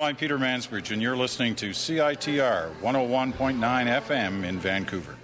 I'm Peter Mansbridge, and you're listening to CITR 101.9 FM in Vancouver.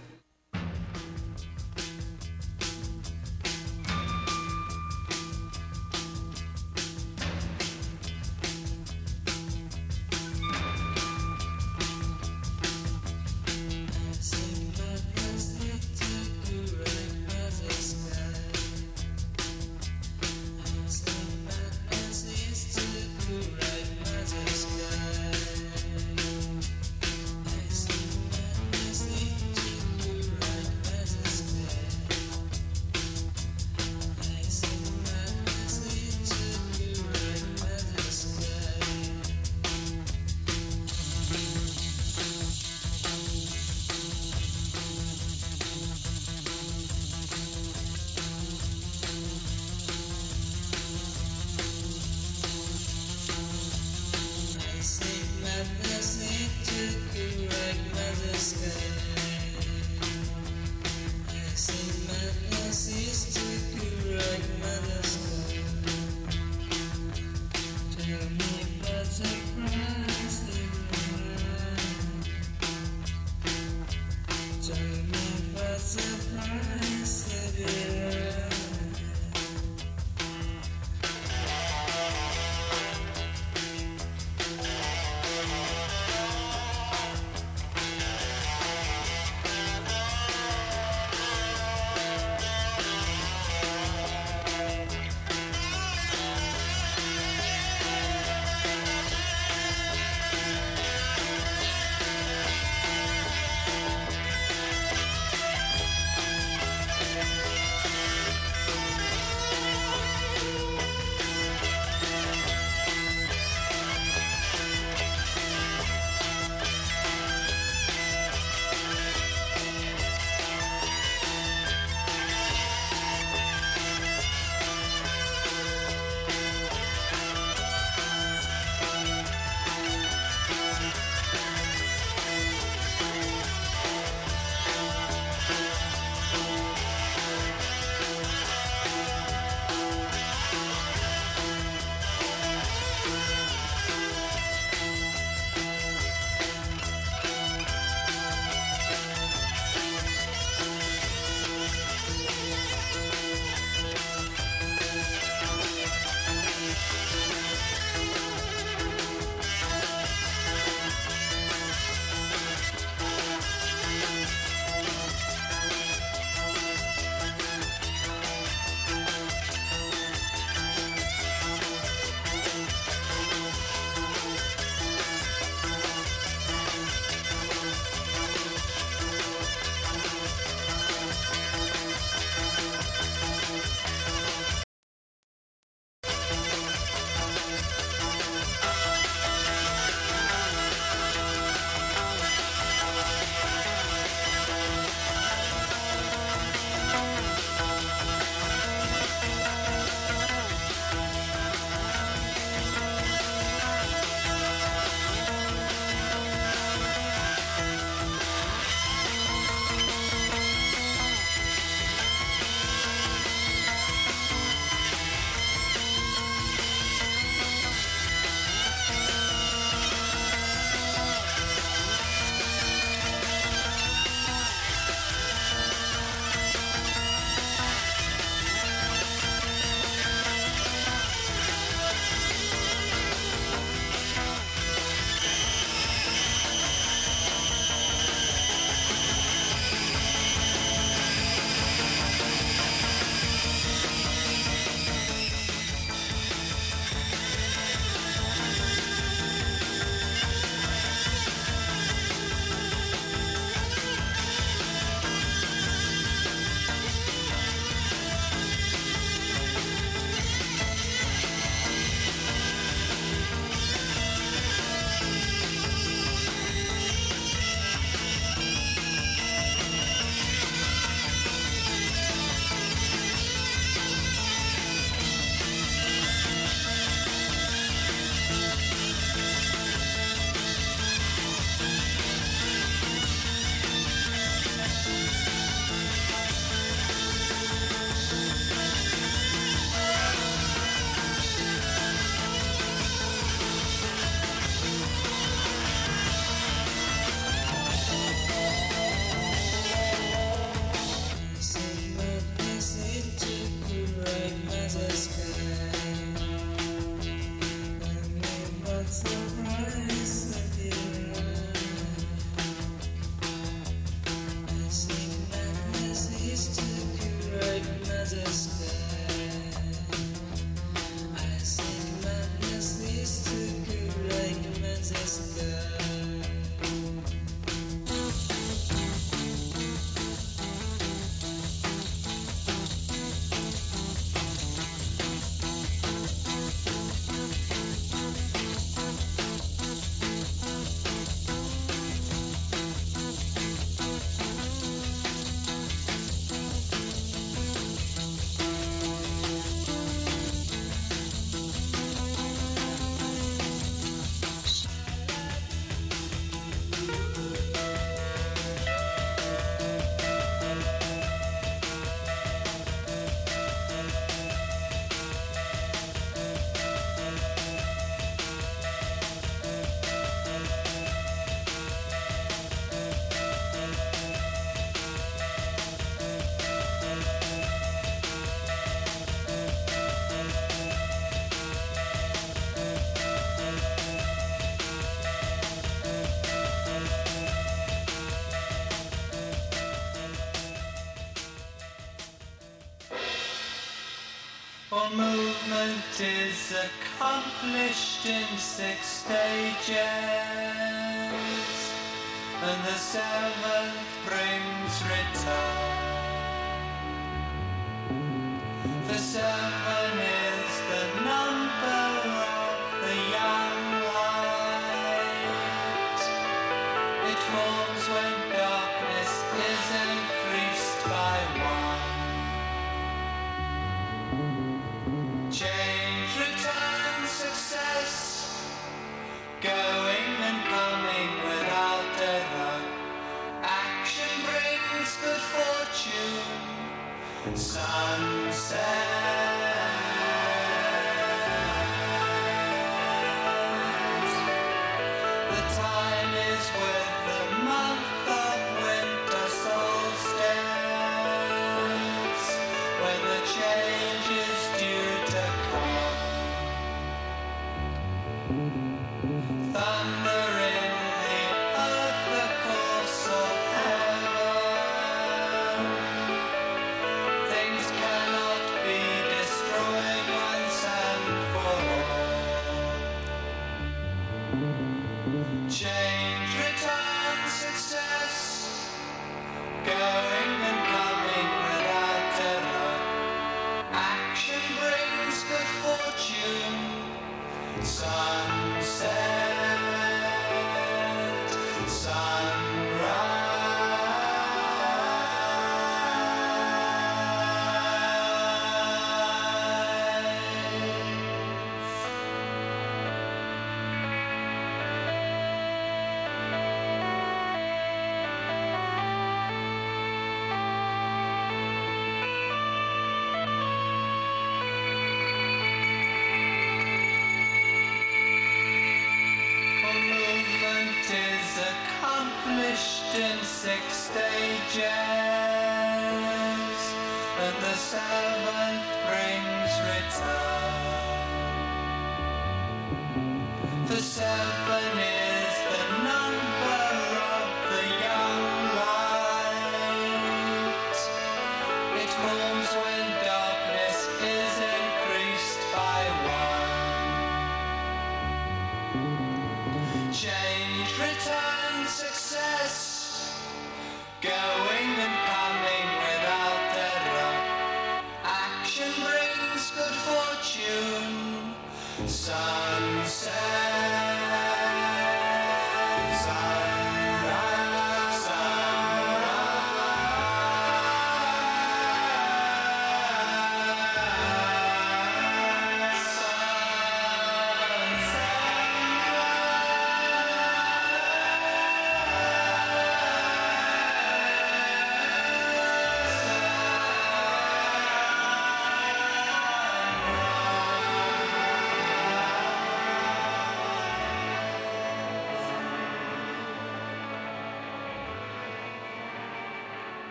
it is accomplished in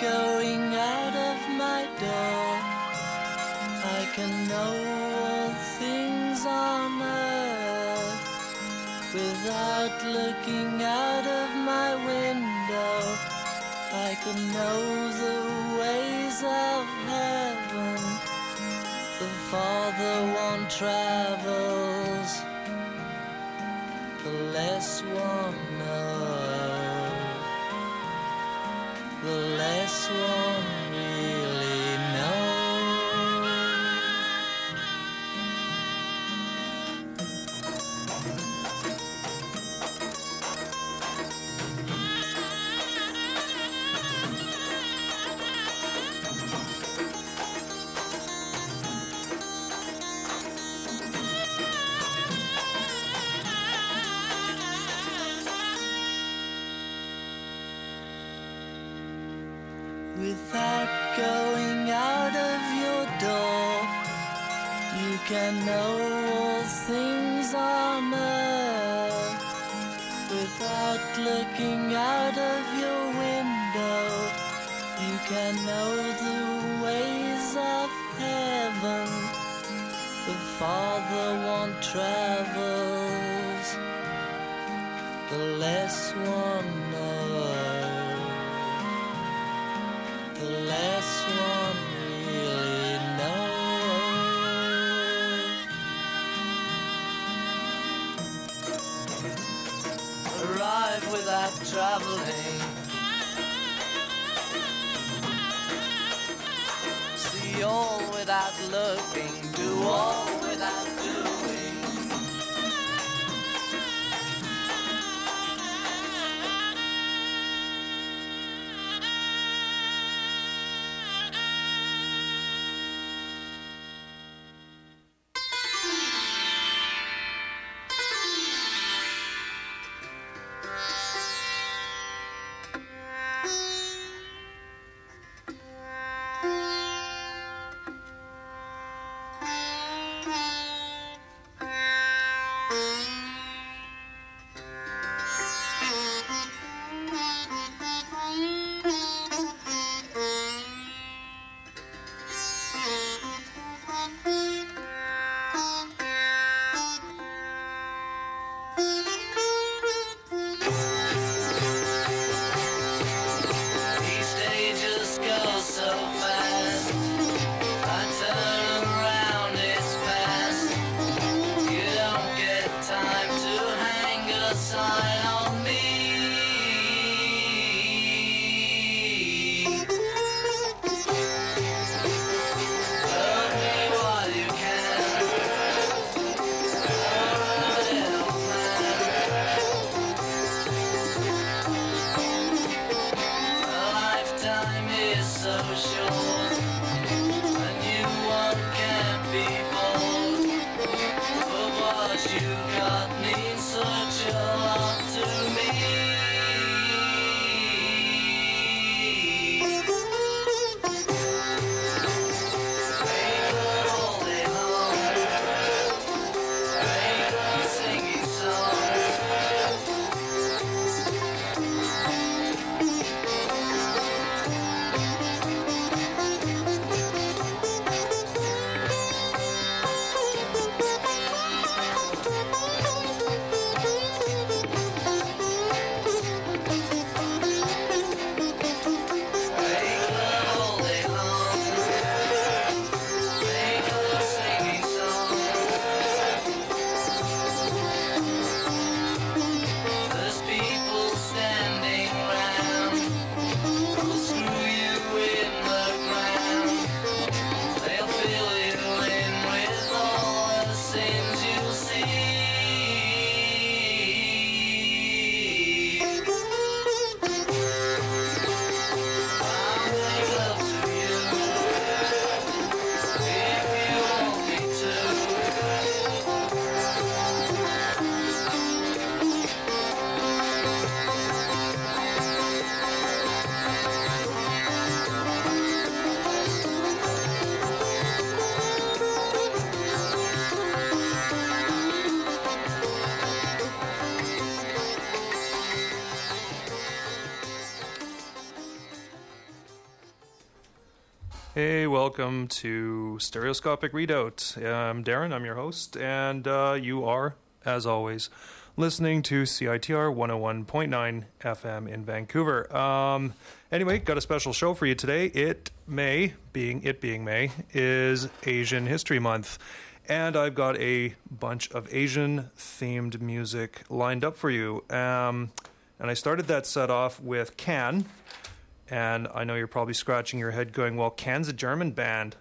going out of my door. I can know all things on earth without looking out of my window. I can know the ways of heaven The farther one travels, the less one. slow. Welcome to Stereoscopic Readout. I'm Darren, I'm your host, and uh, you are, as always, listening to CITR 101.9 FM in Vancouver. Um, anyway, got a special show for you today. It May, being it being May, is Asian History Month. And I've got a bunch of Asian themed music lined up for you. Um, and I started that set off with Can. And I know you're probably scratching your head going, well, Can's a German band.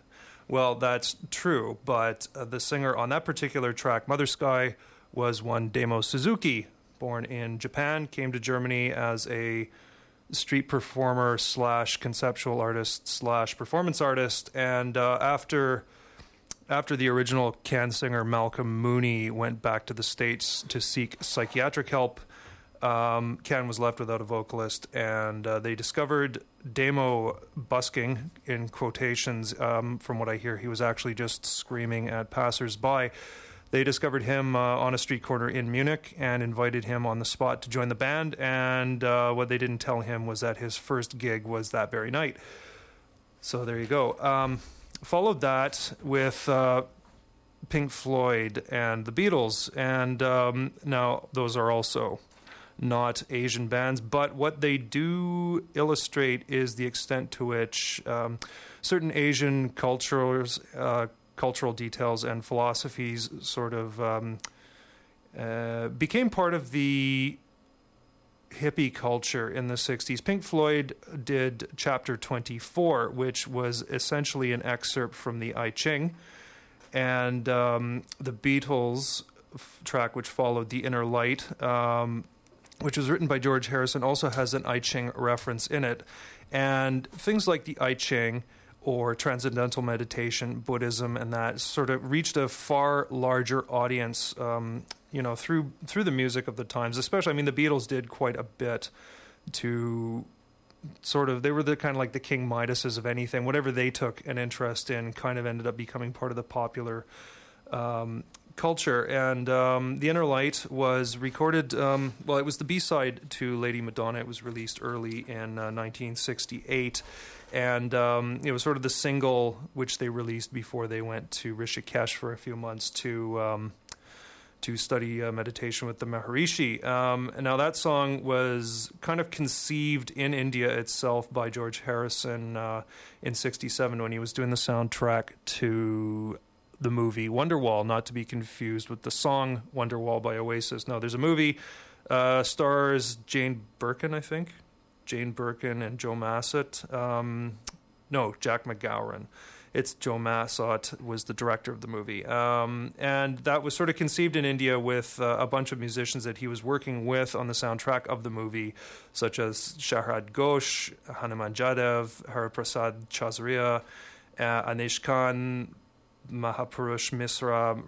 Well, that's true, but uh, the singer on that particular track, Mother Sky, was one Damo Suzuki, born in Japan, came to Germany as a street performer slash conceptual artist slash performance artist, and uh, after after the original Can singer Malcolm Mooney went back to the states to seek psychiatric help, um, Can was left without a vocalist, and uh, they discovered Damo busking in quotations. Um, from what I hear, he was actually just screaming at passersby. They discovered him uh, on a street corner in Munich and invited him on the spot to join the band. And uh, what they didn't tell him was that his first gig was that very night. So there you go. Um, followed that with uh, Pink Floyd and the Beatles, and um, now those are also not Asian bands, but what they do illustrate is the extent to which um, certain Asian cultures, uh, cultural details, and philosophies sort of um, uh, became part of the hippie culture in the 60s. Pink Floyd did Chapter 24, which was essentially an excerpt from the I Ching, and um, the Beatles track, which followed, The Inner Light. Um, which was written by George Harrison, also has an I Ching reference in it. And things like the I Ching or transcendental meditation, Buddhism, and that sort of reached a far larger audience, um, you know, through through the music of the times. Especially, I mean, the Beatles did quite a bit to sort of they were the kind of like the King Midases of anything. Whatever they took an interest in, kind of ended up becoming part of the popular um, culture. And um, The Inner Light was recorded, um, well, it was the B side to Lady Madonna. It was released early in uh, 1968. And um, it was sort of the single which they released before they went to Rishikesh for a few months to. Um, to study uh, meditation with the Maharishi. Um, and now that song was kind of conceived in India itself by George Harrison uh, in '67 when he was doing the soundtrack to the movie Wonderwall, not to be confused with the song Wonderwall by Oasis. No, there's a movie uh, stars Jane Birkin, I think, Jane Birkin and Joe Massot. Um, no, Jack McGowan. It's Joe Massot was the director of the movie, um, and that was sort of conceived in India with uh, a bunch of musicians that he was working with on the soundtrack of the movie, such as Shahrad Ghosh, Hanuman Jadev, Hariprasad Chazaria, uh, Anish Khan, Mahapurush Misra,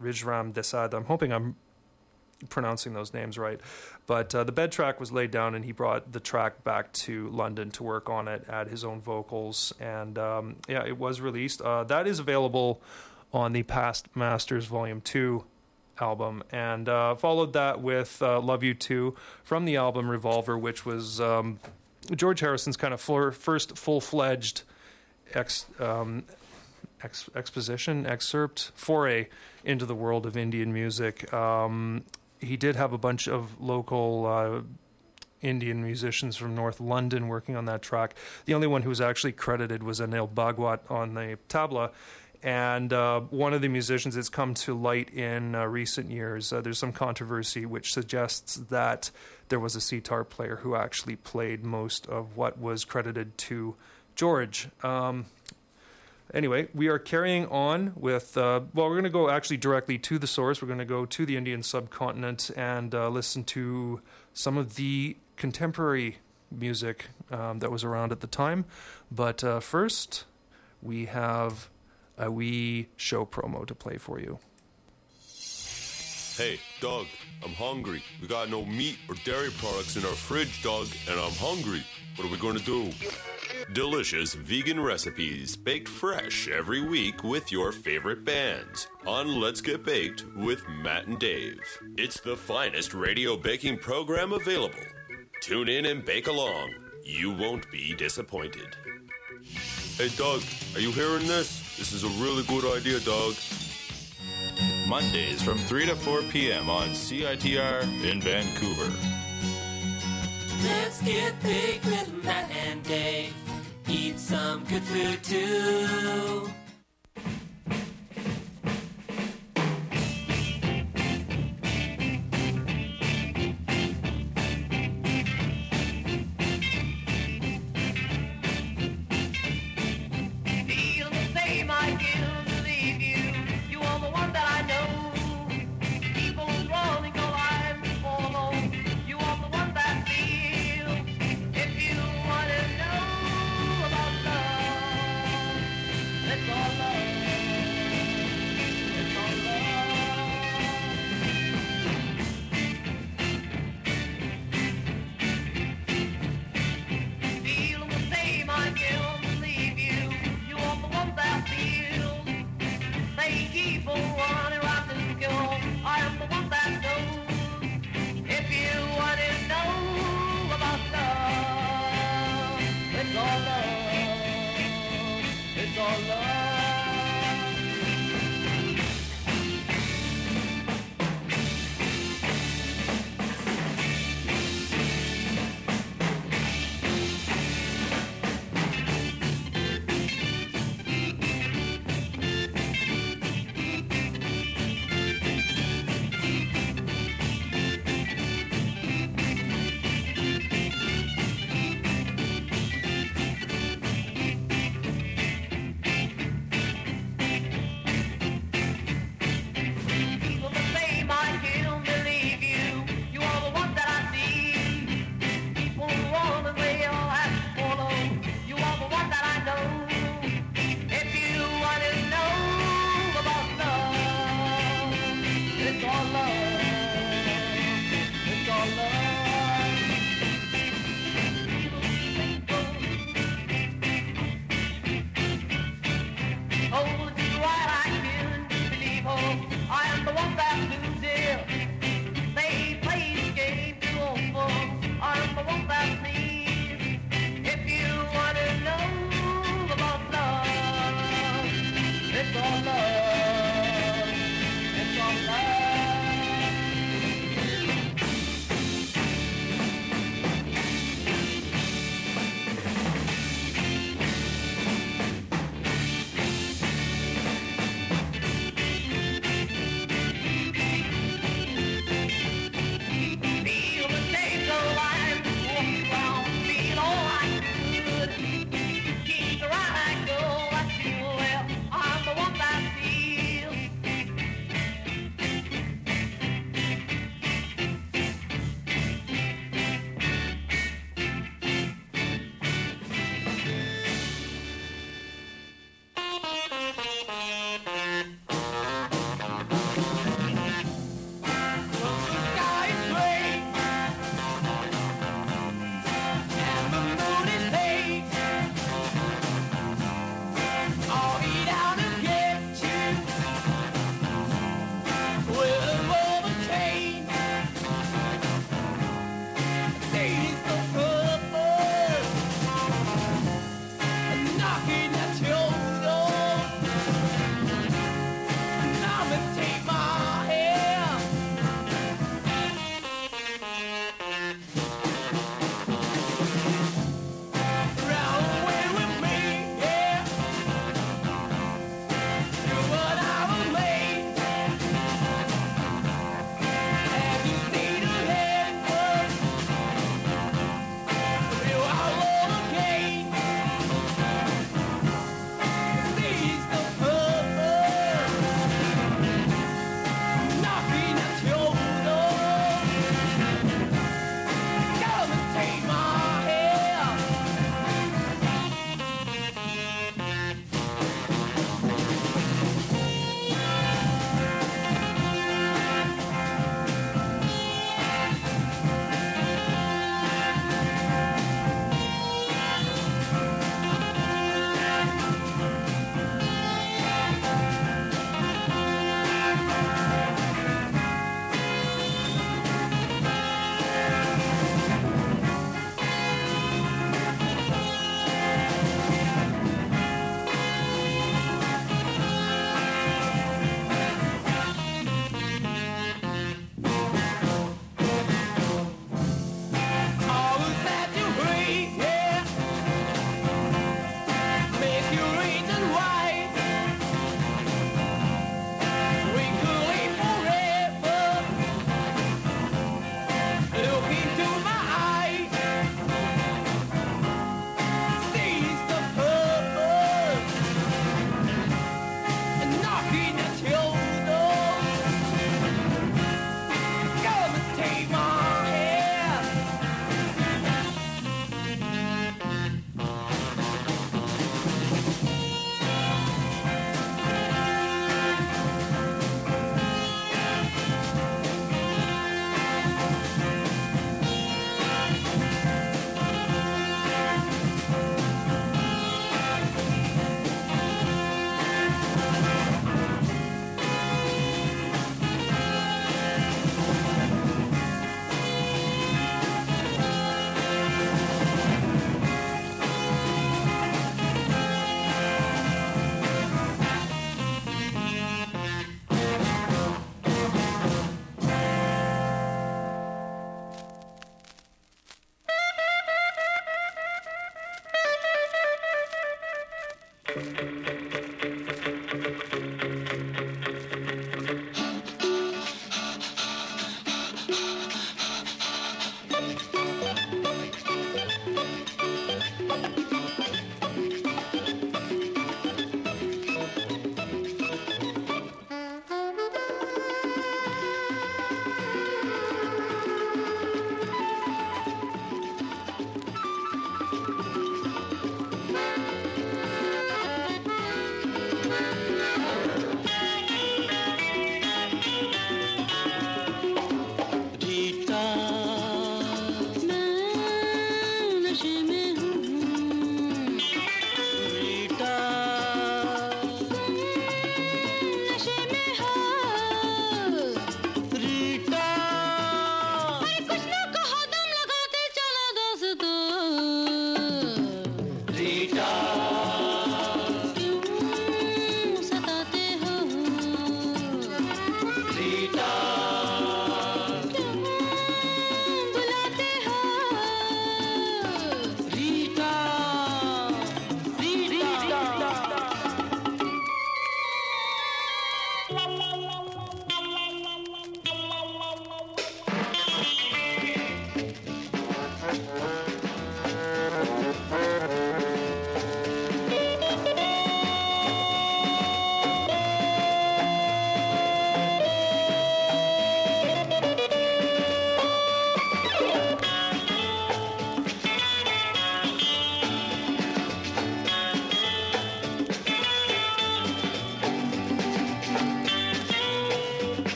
Rijram Desad. I'm hoping I'm pronouncing those names right. But uh, the bed track was laid down, and he brought the track back to London to work on it, add his own vocals, and um, yeah, it was released. Uh, that is available on the Past Masters Volume Two album, and uh, followed that with uh, "Love You Too" from the album Revolver, which was um, George Harrison's kind of full, first full-fledged ex, um, ex, exposition excerpt foray into the world of Indian music. Um, he did have a bunch of local uh, Indian musicians from North London working on that track. The only one who was actually credited was Anil Bhagwat on the tabla. And uh, one of the musicians that's come to light in uh, recent years, uh, there's some controversy which suggests that there was a sitar player who actually played most of what was credited to George. Um, anyway, we are carrying on with. Uh, well, we're going to go actually directly to the source. We're going to go to the Indian subcontinent and uh, listen to some of the contemporary music um, that was around at the time. But uh, first, we have a wee show promo to play for you. Hey, Doug, I'm hungry. We got no meat or dairy products in our fridge, Doug, and I'm hungry. What are we going to do? Delicious vegan recipes baked fresh every week with your favorite bands on Let's Get Baked with Matt and Dave. It's the finest radio baking program available. Tune in and bake along. You won't be disappointed. Hey, Doug, are you hearing this? This is a really good idea, Doug. Mondays from 3 to 4 p.m. on CITR in Vancouver. Let's get big with Matt and Dave. Eat some good food too.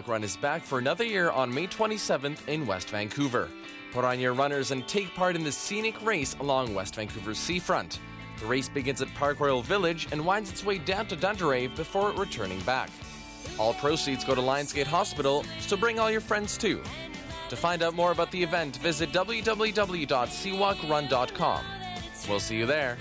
Seawalk Run is back for another year on May 27th in West Vancouver. Put on your runners and take part in the scenic race along West Vancouver's seafront. The race begins at Park Royal Village and winds its way down to Dundarave before returning back. All proceeds go to Lionsgate Hospital, so bring all your friends too. To find out more about the event, visit www.seawalkrun.com. We'll see you there.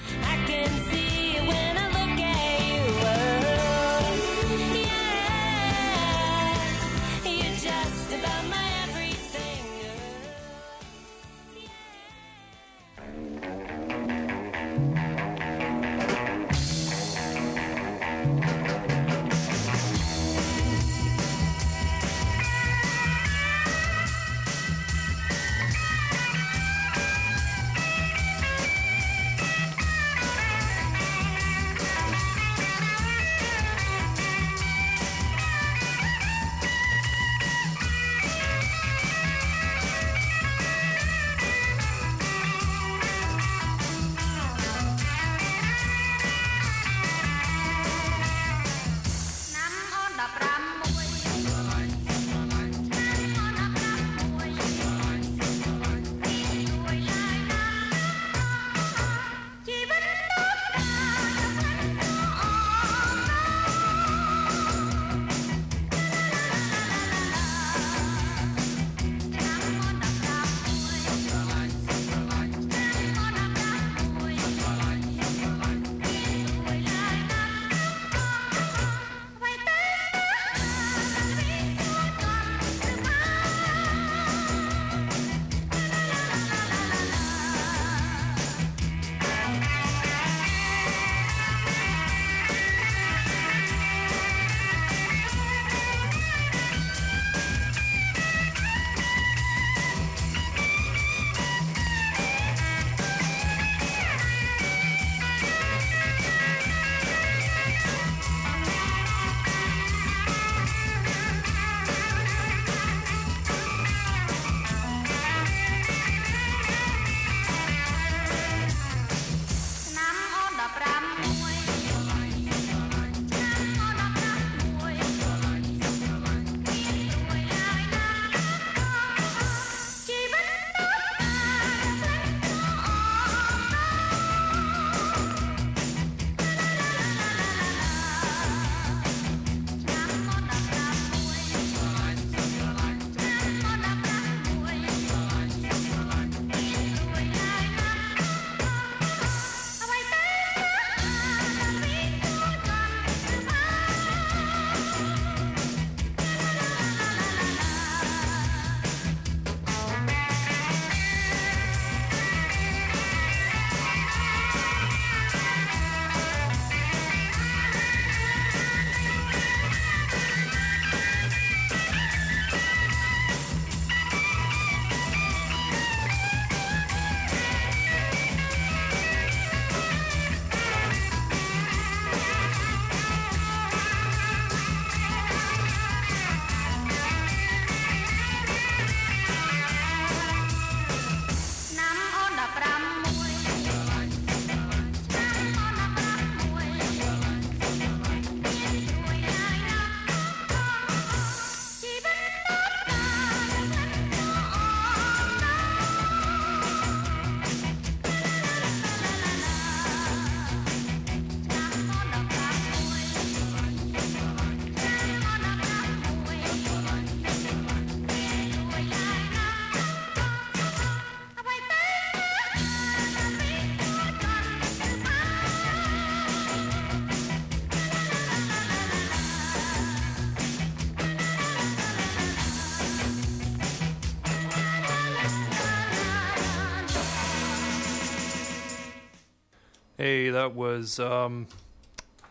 Hey, that was. Um,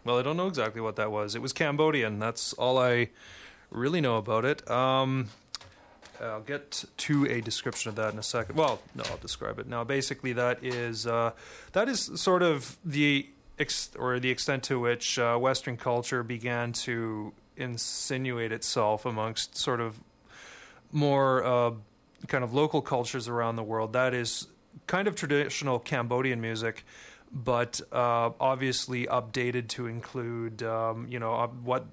well, I don't know exactly what that was. It was Cambodian. That's all I really know about it. Um, I'll get to a description of that in a second. Well, no, I'll describe it now. Basically, that is uh, that is sort of the ex- or the extent to which uh, Western culture began to insinuate itself amongst sort of more uh, kind of local cultures around the world. That is kind of traditional Cambodian music, but uh, obviously updated to include, um, you know, what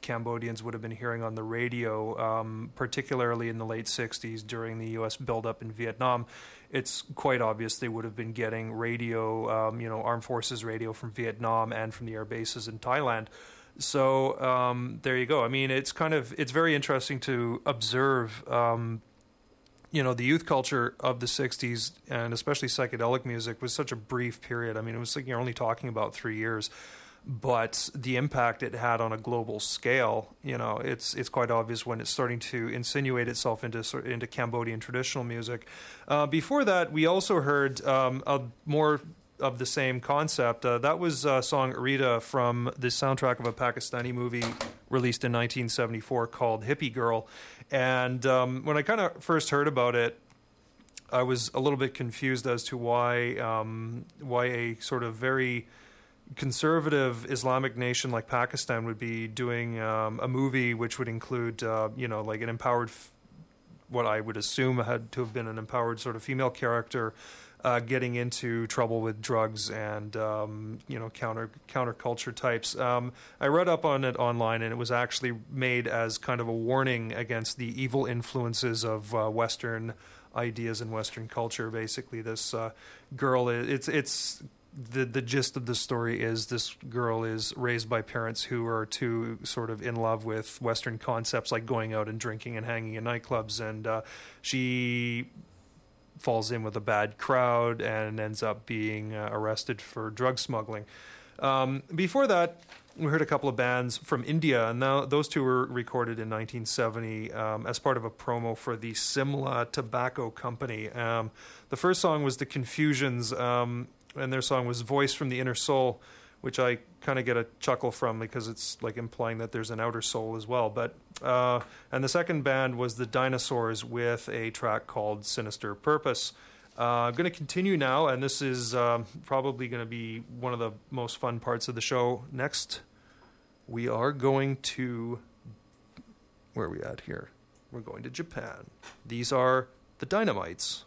Cambodians would have been hearing on the radio, um, particularly in the late 60s during the U.S. buildup in Vietnam. It's quite obvious they would have been getting radio, um, you know, armed forces radio from Vietnam and from the air bases in Thailand. So um, there you go. I mean, it's kind of it's very interesting to observe um, you know the youth culture of the 60s and especially psychedelic music was such a brief period i mean it was like you're only talking about three years but the impact it had on a global scale you know it's it's quite obvious when it's starting to insinuate itself into into cambodian traditional music uh, before that we also heard um, a more of the same concept. Uh, that was a song Rita from the soundtrack of a Pakistani movie released in 1974 called Hippie Girl. And um, when I kind of first heard about it, I was a little bit confused as to why um, why a sort of very conservative Islamic nation like Pakistan would be doing um, a movie which would include, uh, you know, like an empowered, f- what I would assume had to have been an empowered sort of female character, uh, getting into trouble with drugs and um, you know counter counterculture types. Um, I read up on it online, and it was actually made as kind of a warning against the evil influences of uh, Western ideas and Western culture. Basically, this uh, girl it's it's the the gist of the story is this girl is raised by parents who are too sort of in love with Western concepts like going out and drinking and hanging in nightclubs, and uh, she falls in with a bad crowd and ends up being uh, arrested for drug smuggling. Um, before that, we heard a couple of bands from India, and now those two were recorded in 1970 um, as part of a promo for the Simla Tobacco Company. Um, the first song was The Confusions, um, and their song was Voice from the Inner Soul, which I kind of get a chuckle from because it's like implying that there's an outer soul as well. But uh, and the second band was the Dinosaurs with a track called Sinister Purpose. Uh, I'm going to continue now, and this is um, probably going to be one of the most fun parts of the show. Next, we are going to where are we at here? We're going to Japan. These are the Dynamites.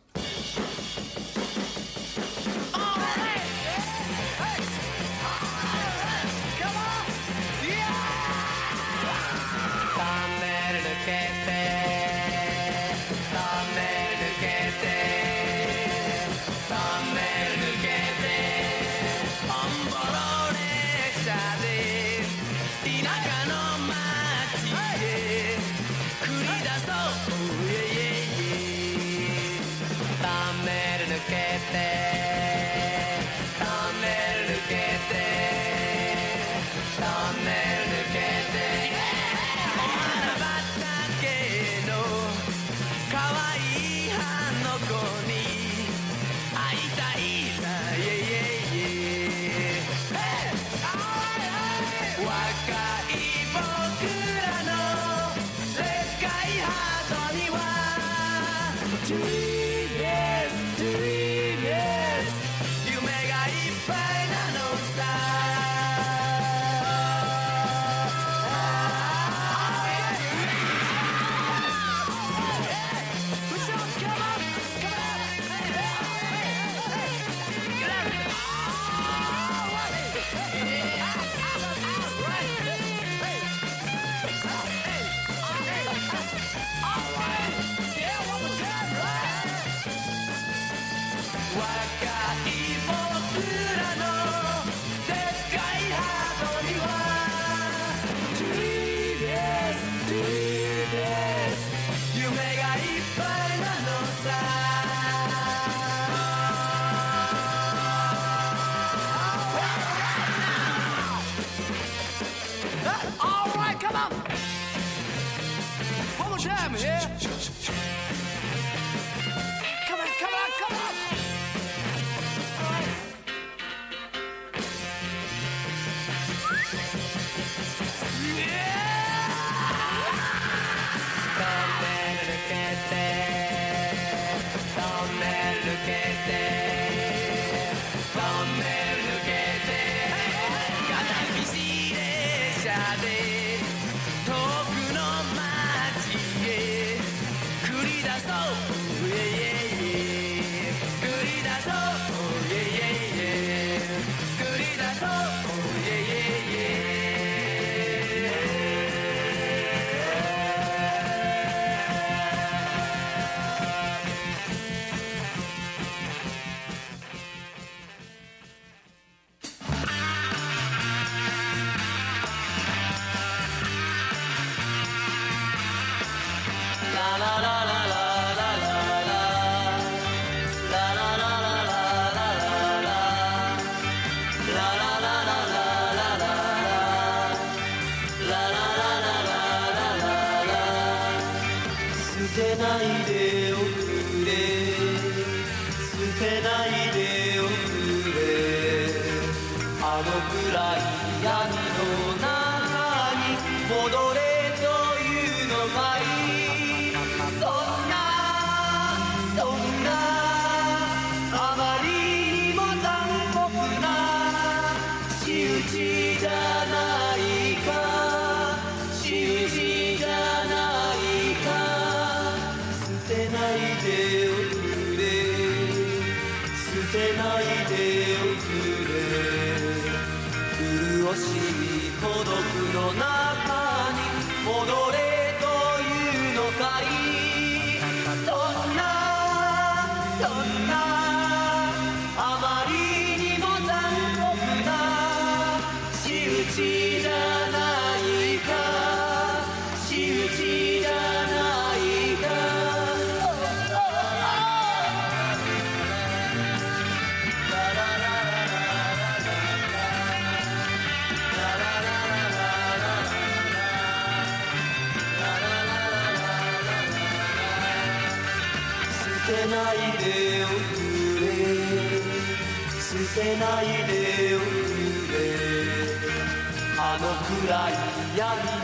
くらいやり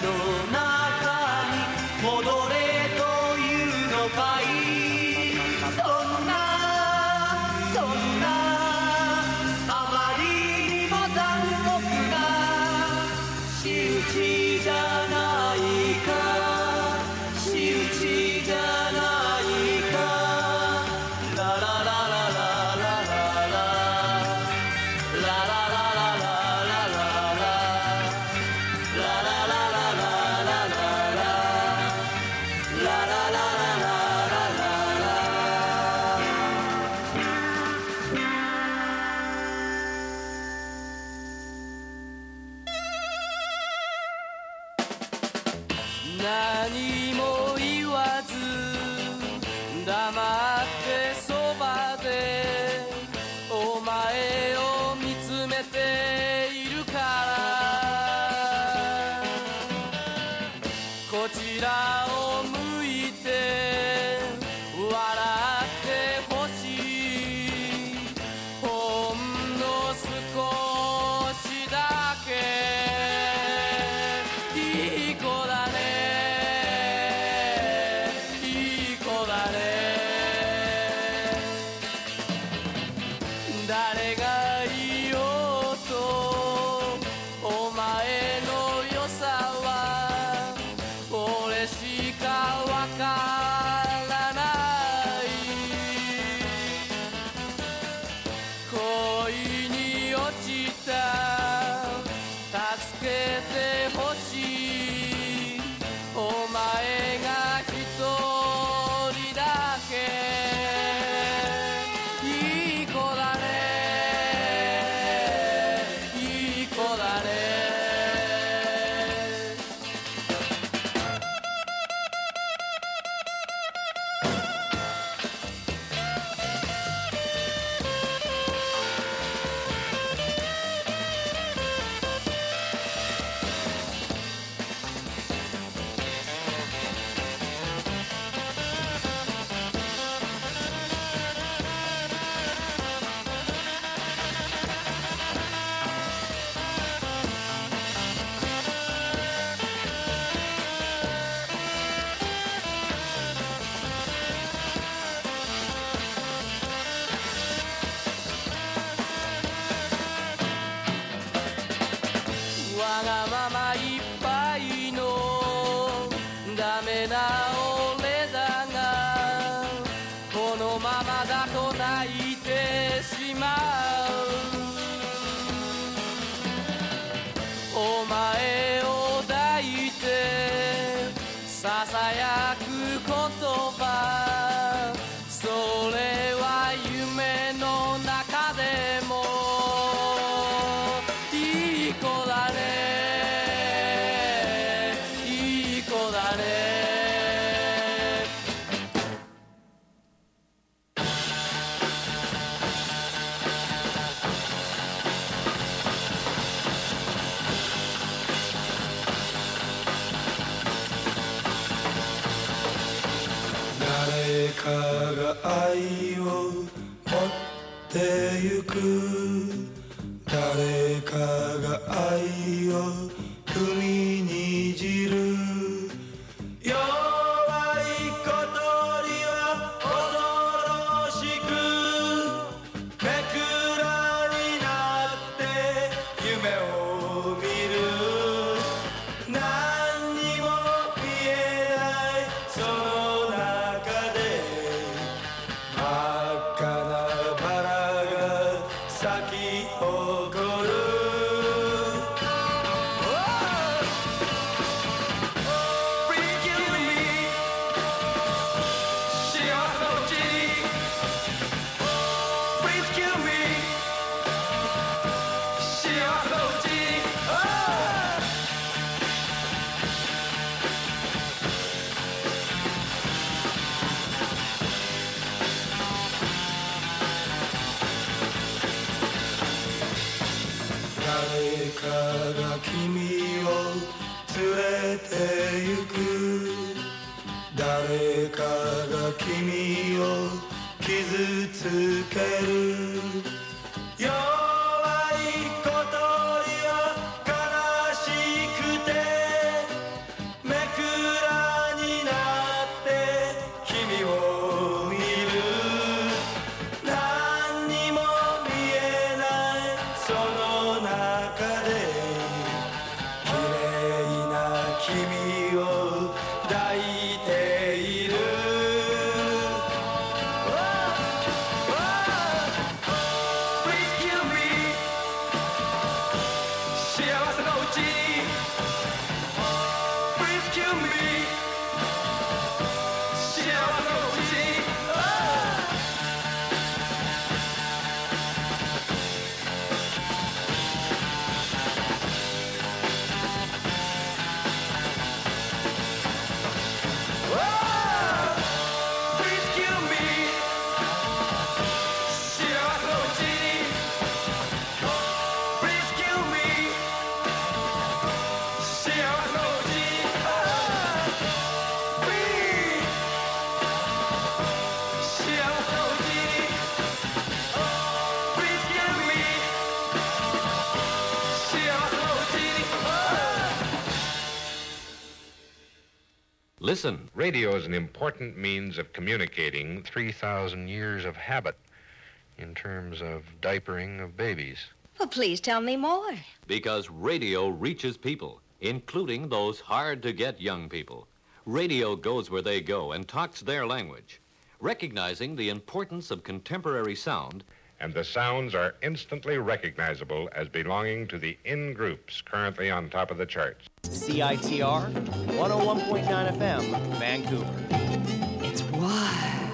君を連れて行く。誰かが君を傷つける。radio is an important means of communicating 3,000 years of habit in terms of diapering of babies. Well, please tell me more. Because radio reaches people, including those hard to get young people. Radio goes where they go and talks their language. Recognizing the importance of contemporary sound, and the sounds are instantly recognizable as belonging to the in groups currently on top of the charts. CITR 101.9 FM, Vancouver. It's wild.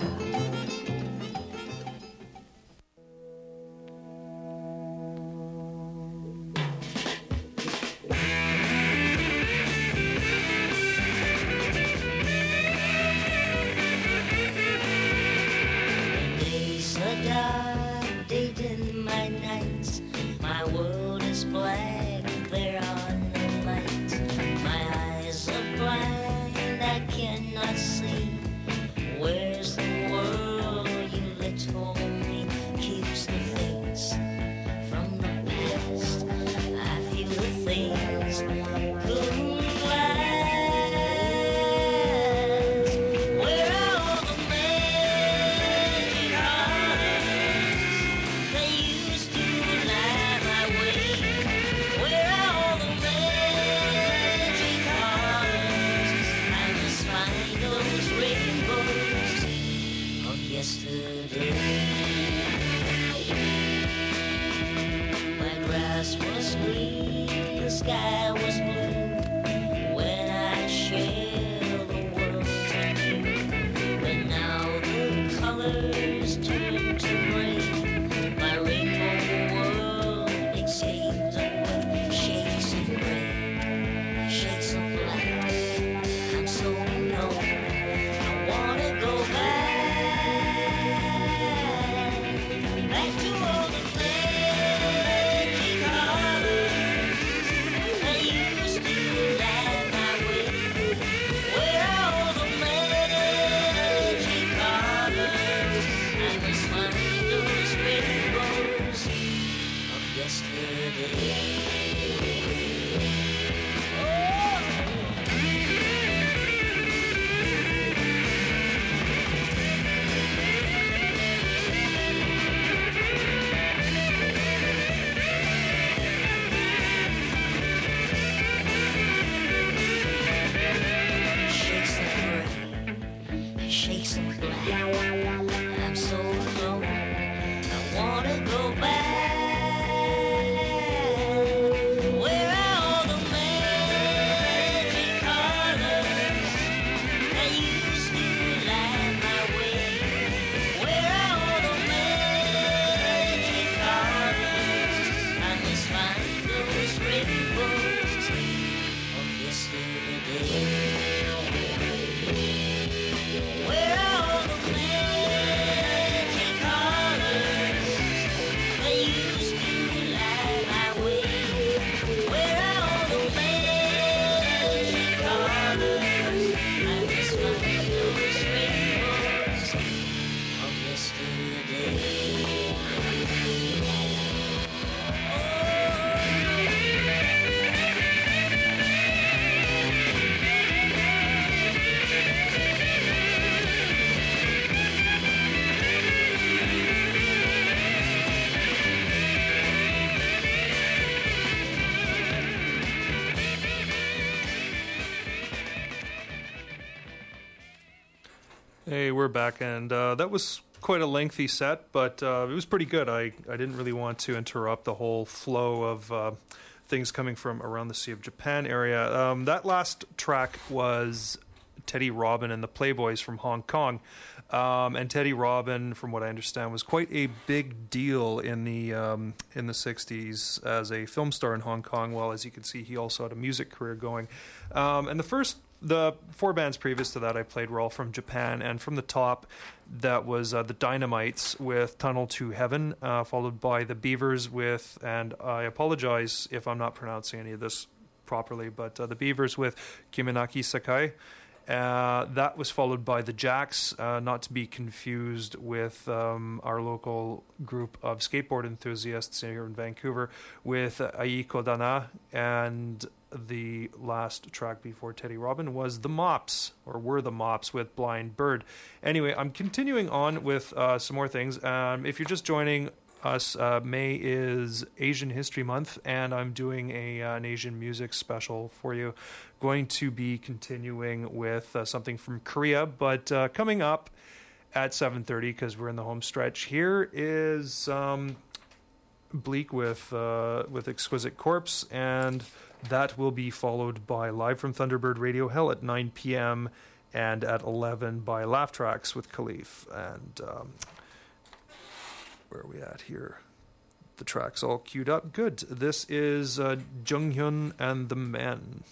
And uh, that was quite a lengthy set, but uh, it was pretty good. I, I didn't really want to interrupt the whole flow of uh, things coming from around the Sea of Japan area. Um, that last track was Teddy Robin and the Playboys from Hong Kong. Um, and Teddy Robin, from what I understand, was quite a big deal in the um, in the '60s as a film star in Hong Kong. Well, as you can see, he also had a music career going. Um, and the first, the four bands previous to that I played were all from Japan, and from the top, that was uh, the Dynamites with "Tunnel to Heaven," uh, followed by the Beavers with, and I apologize if I'm not pronouncing any of this properly, but uh, the Beavers with Kiminaki Sakai. Uh, that was followed by the Jacks, uh, not to be confused with um, our local group of skateboard enthusiasts here in Vancouver, with Aiko Dana. And the last track before Teddy Robin was The Mops, or were The Mops with Blind Bird. Anyway, I'm continuing on with uh, some more things. Um, if you're just joining us, uh, May is Asian History Month, and I'm doing a uh, an Asian music special for you. Going to be continuing with uh, something from Korea, but uh, coming up at 7:30 because we're in the home stretch. Here is um, Bleak with uh, with Exquisite Corpse, and that will be followed by live from Thunderbird Radio Hell at 9 p.m. and at 11 by Laugh Tracks with Khalif and. Um, where are we at here? The track's all queued up. Good. This is uh, Junghyun and the Men.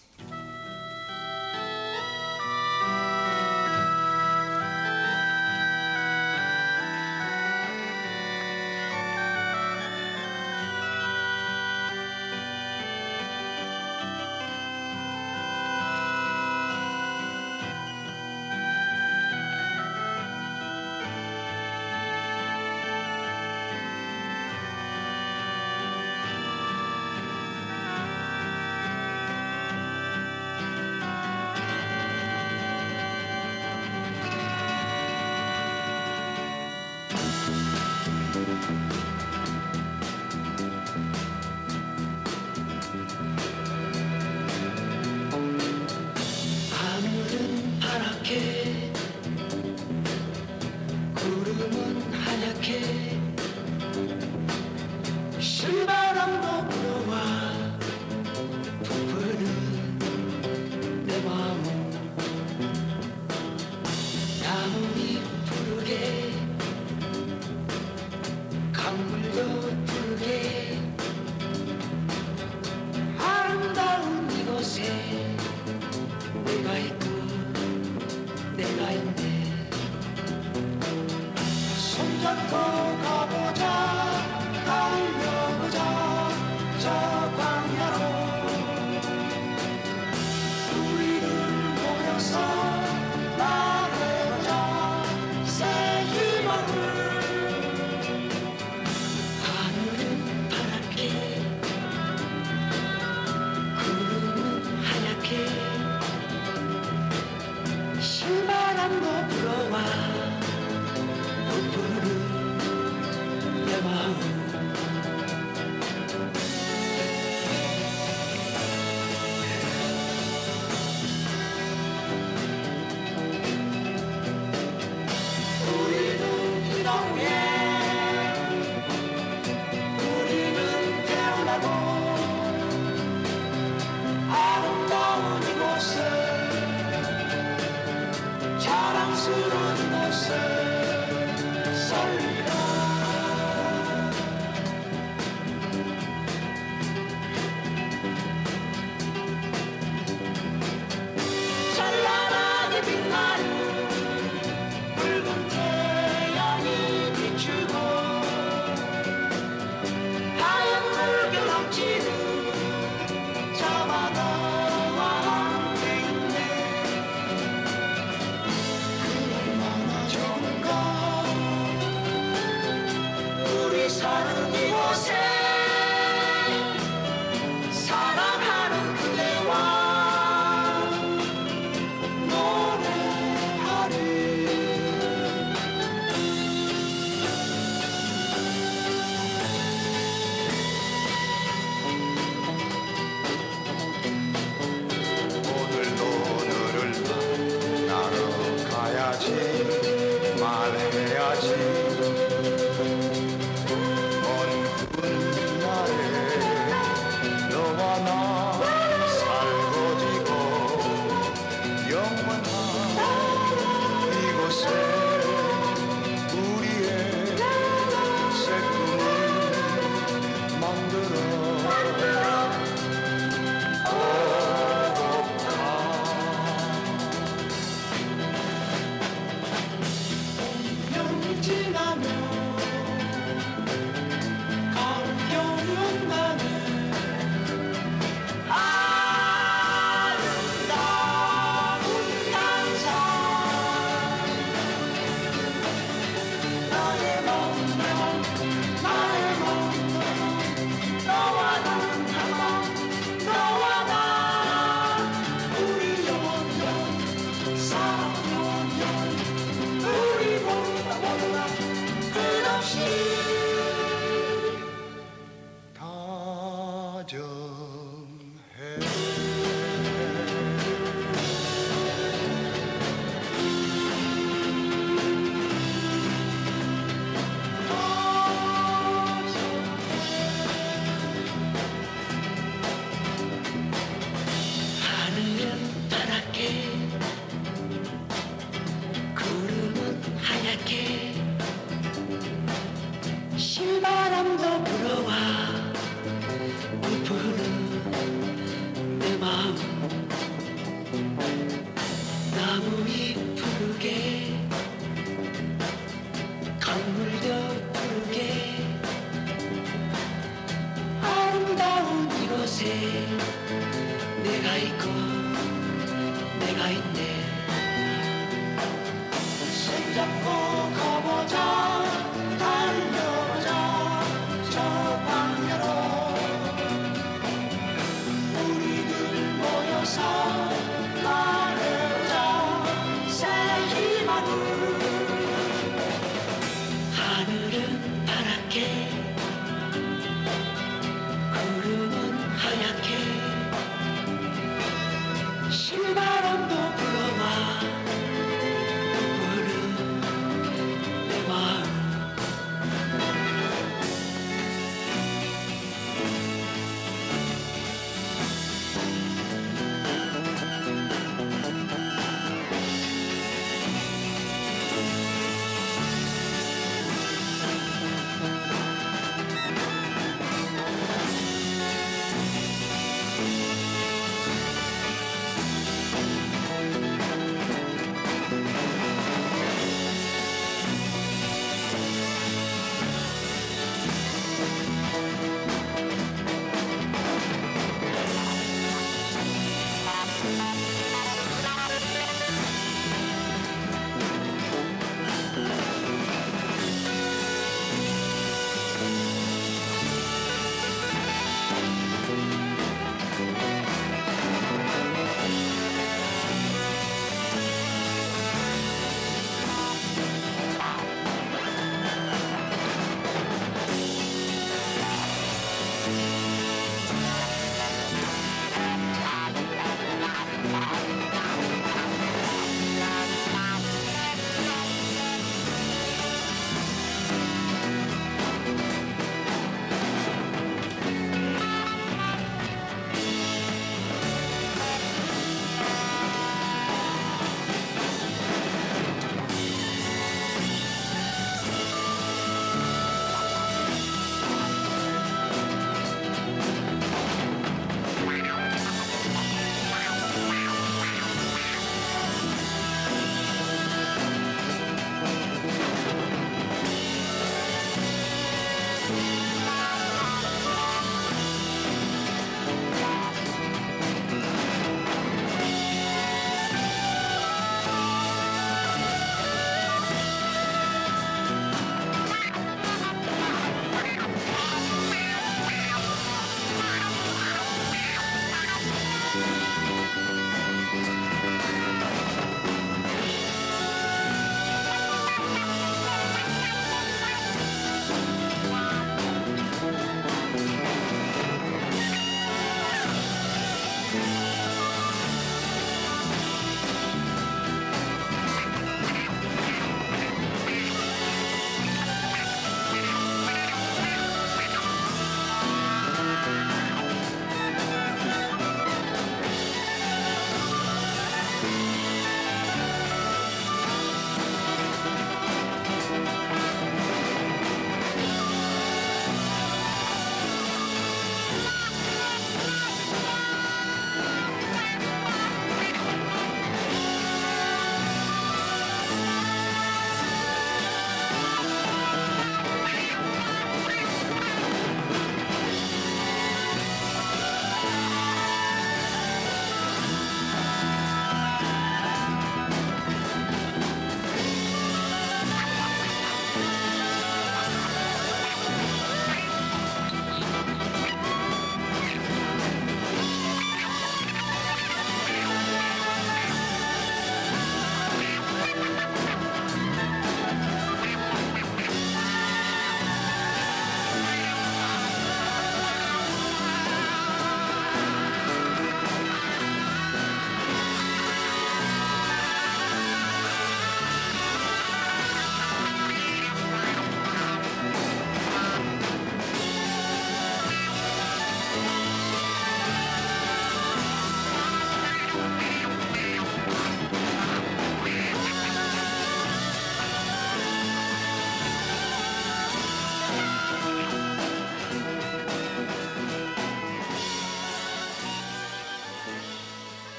願い行こう願い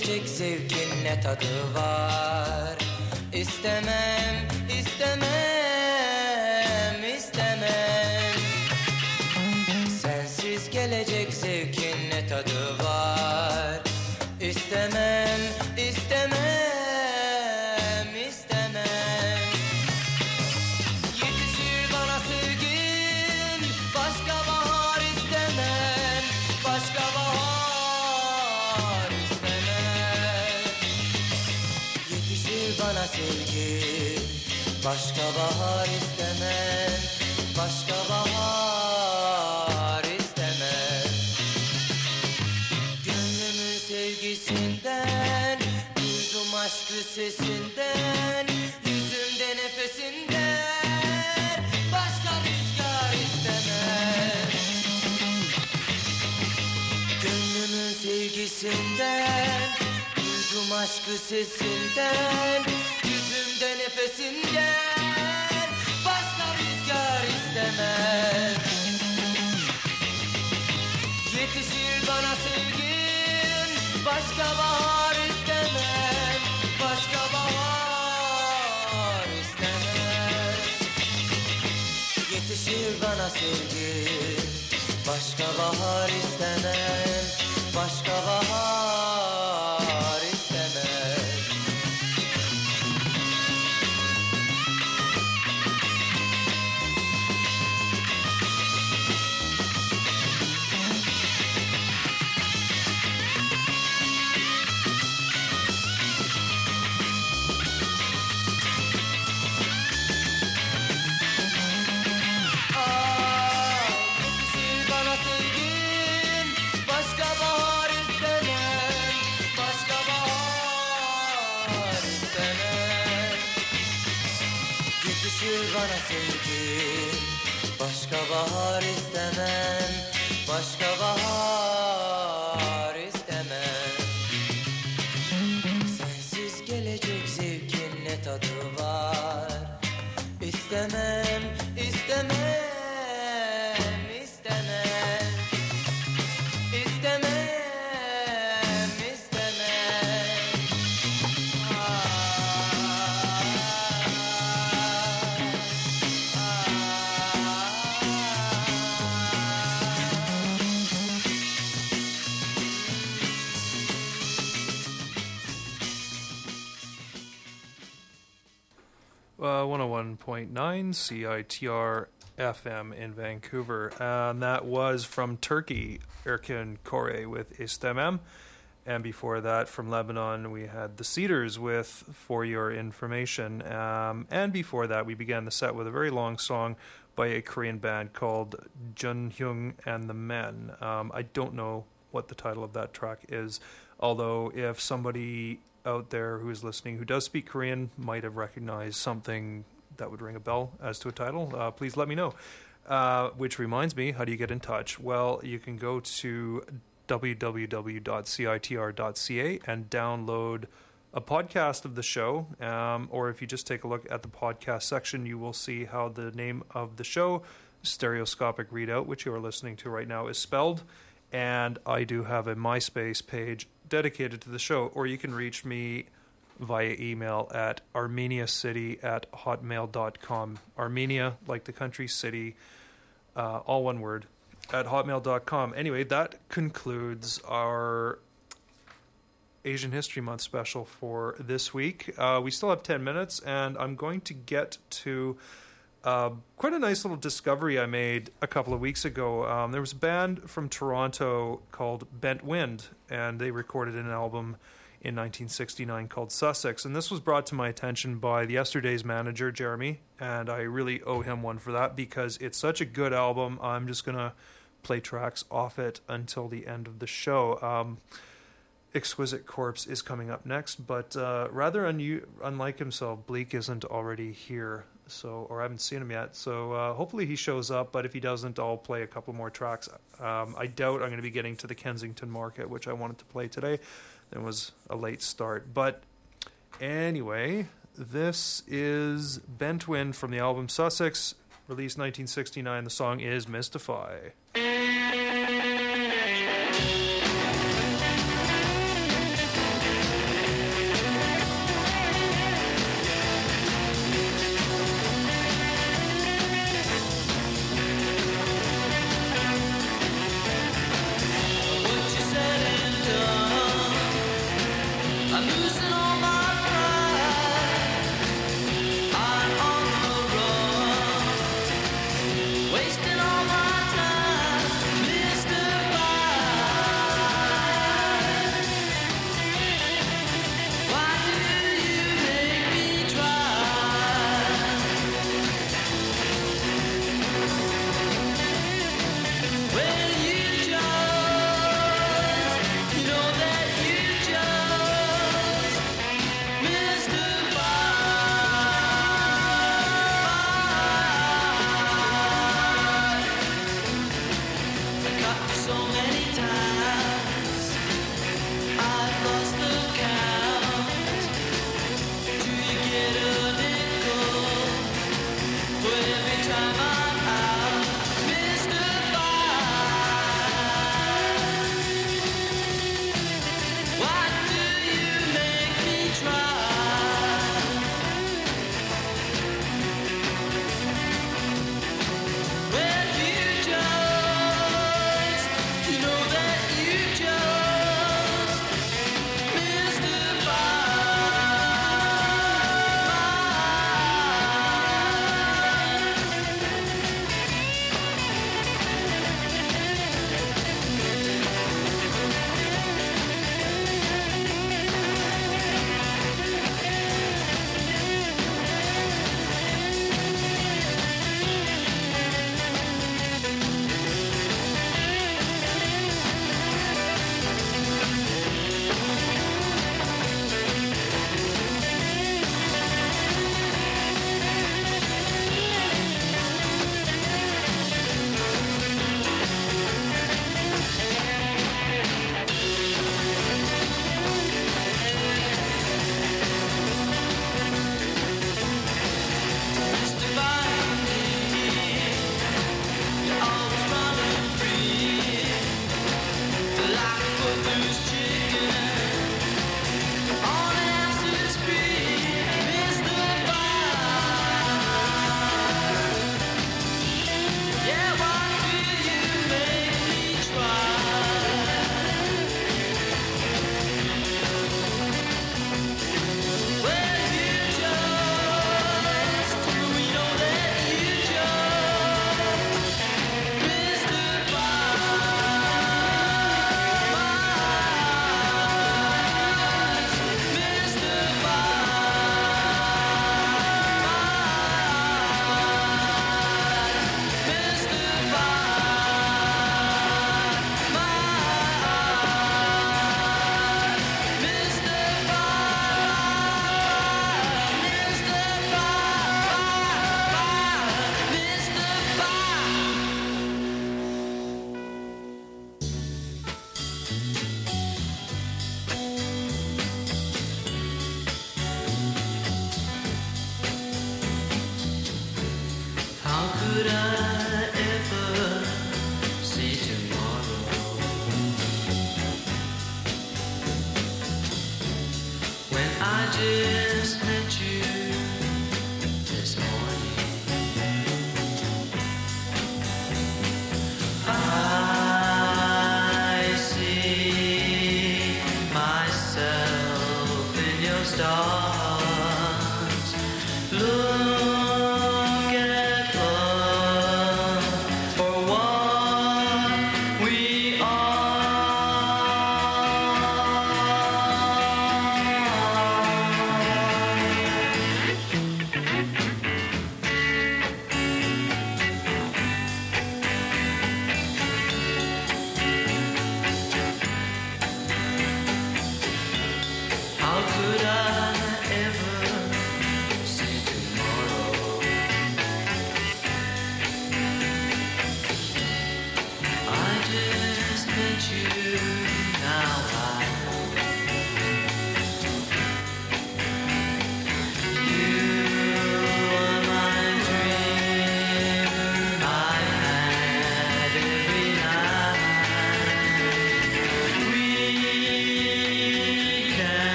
Gelecek zevkin ne tadı var? İstemem, istemem, istemem. Sensiz gelecek zevkin ne tadı var? İstemem, aşkı sesinden Yüzümde nefesinden Başka rüzgar istemem. Yetişir bana sevgin Başka bahar istemem. Başka bahar istemem. Yetişir bana sevgin Başka bahar istemem 101.9 CITR FM in Vancouver. And that was from Turkey, Erkin Koray with Istemem. And before that, from Lebanon, we had the Cedars with For Your Information. Um, and before that, we began the set with a very long song by a Korean band called Jun Hyung and the Men. Um, I don't know what the title of that track is, although if somebody out there who is listening who does speak Korean might have recognized something that would ring a bell as to a title, uh, please let me know. Uh, which reminds me, how do you get in touch? Well, you can go to www.citr.ca and download a podcast of the show. Um, or if you just take a look at the podcast section, you will see how the name of the show, Stereoscopic Readout, which you are listening to right now, is spelled. And I do have a MySpace page dedicated to the show, or you can reach me via email at armeniacity at hotmail.com. Armenia, like the country city, uh, all one word, at hotmail.com. Anyway, that concludes our Asian History Month special for this week. Uh, we still have 10 minutes, and I'm going to get to uh, quite a nice little discovery I made a couple of weeks ago. Um, there was a band from Toronto called Bent Wind, and they recorded an album in 1969 called Sussex. And this was brought to my attention by Yesterday's manager, Jeremy, and I really owe him one for that because it's such a good album. I'm just going to play tracks off it until the end of the show. Um, Exquisite Corpse is coming up next, but uh, rather unu- unlike himself, Bleak isn't already here, so or I haven't seen him yet. So uh, hopefully he shows up. But if he doesn't, I'll play a couple more tracks. Um, I doubt I'm going to be getting to the Kensington Market, which I wanted to play today. There was a late start, but anyway, this is Bent Wind from the album Sussex, released 1969. The song is Mystify.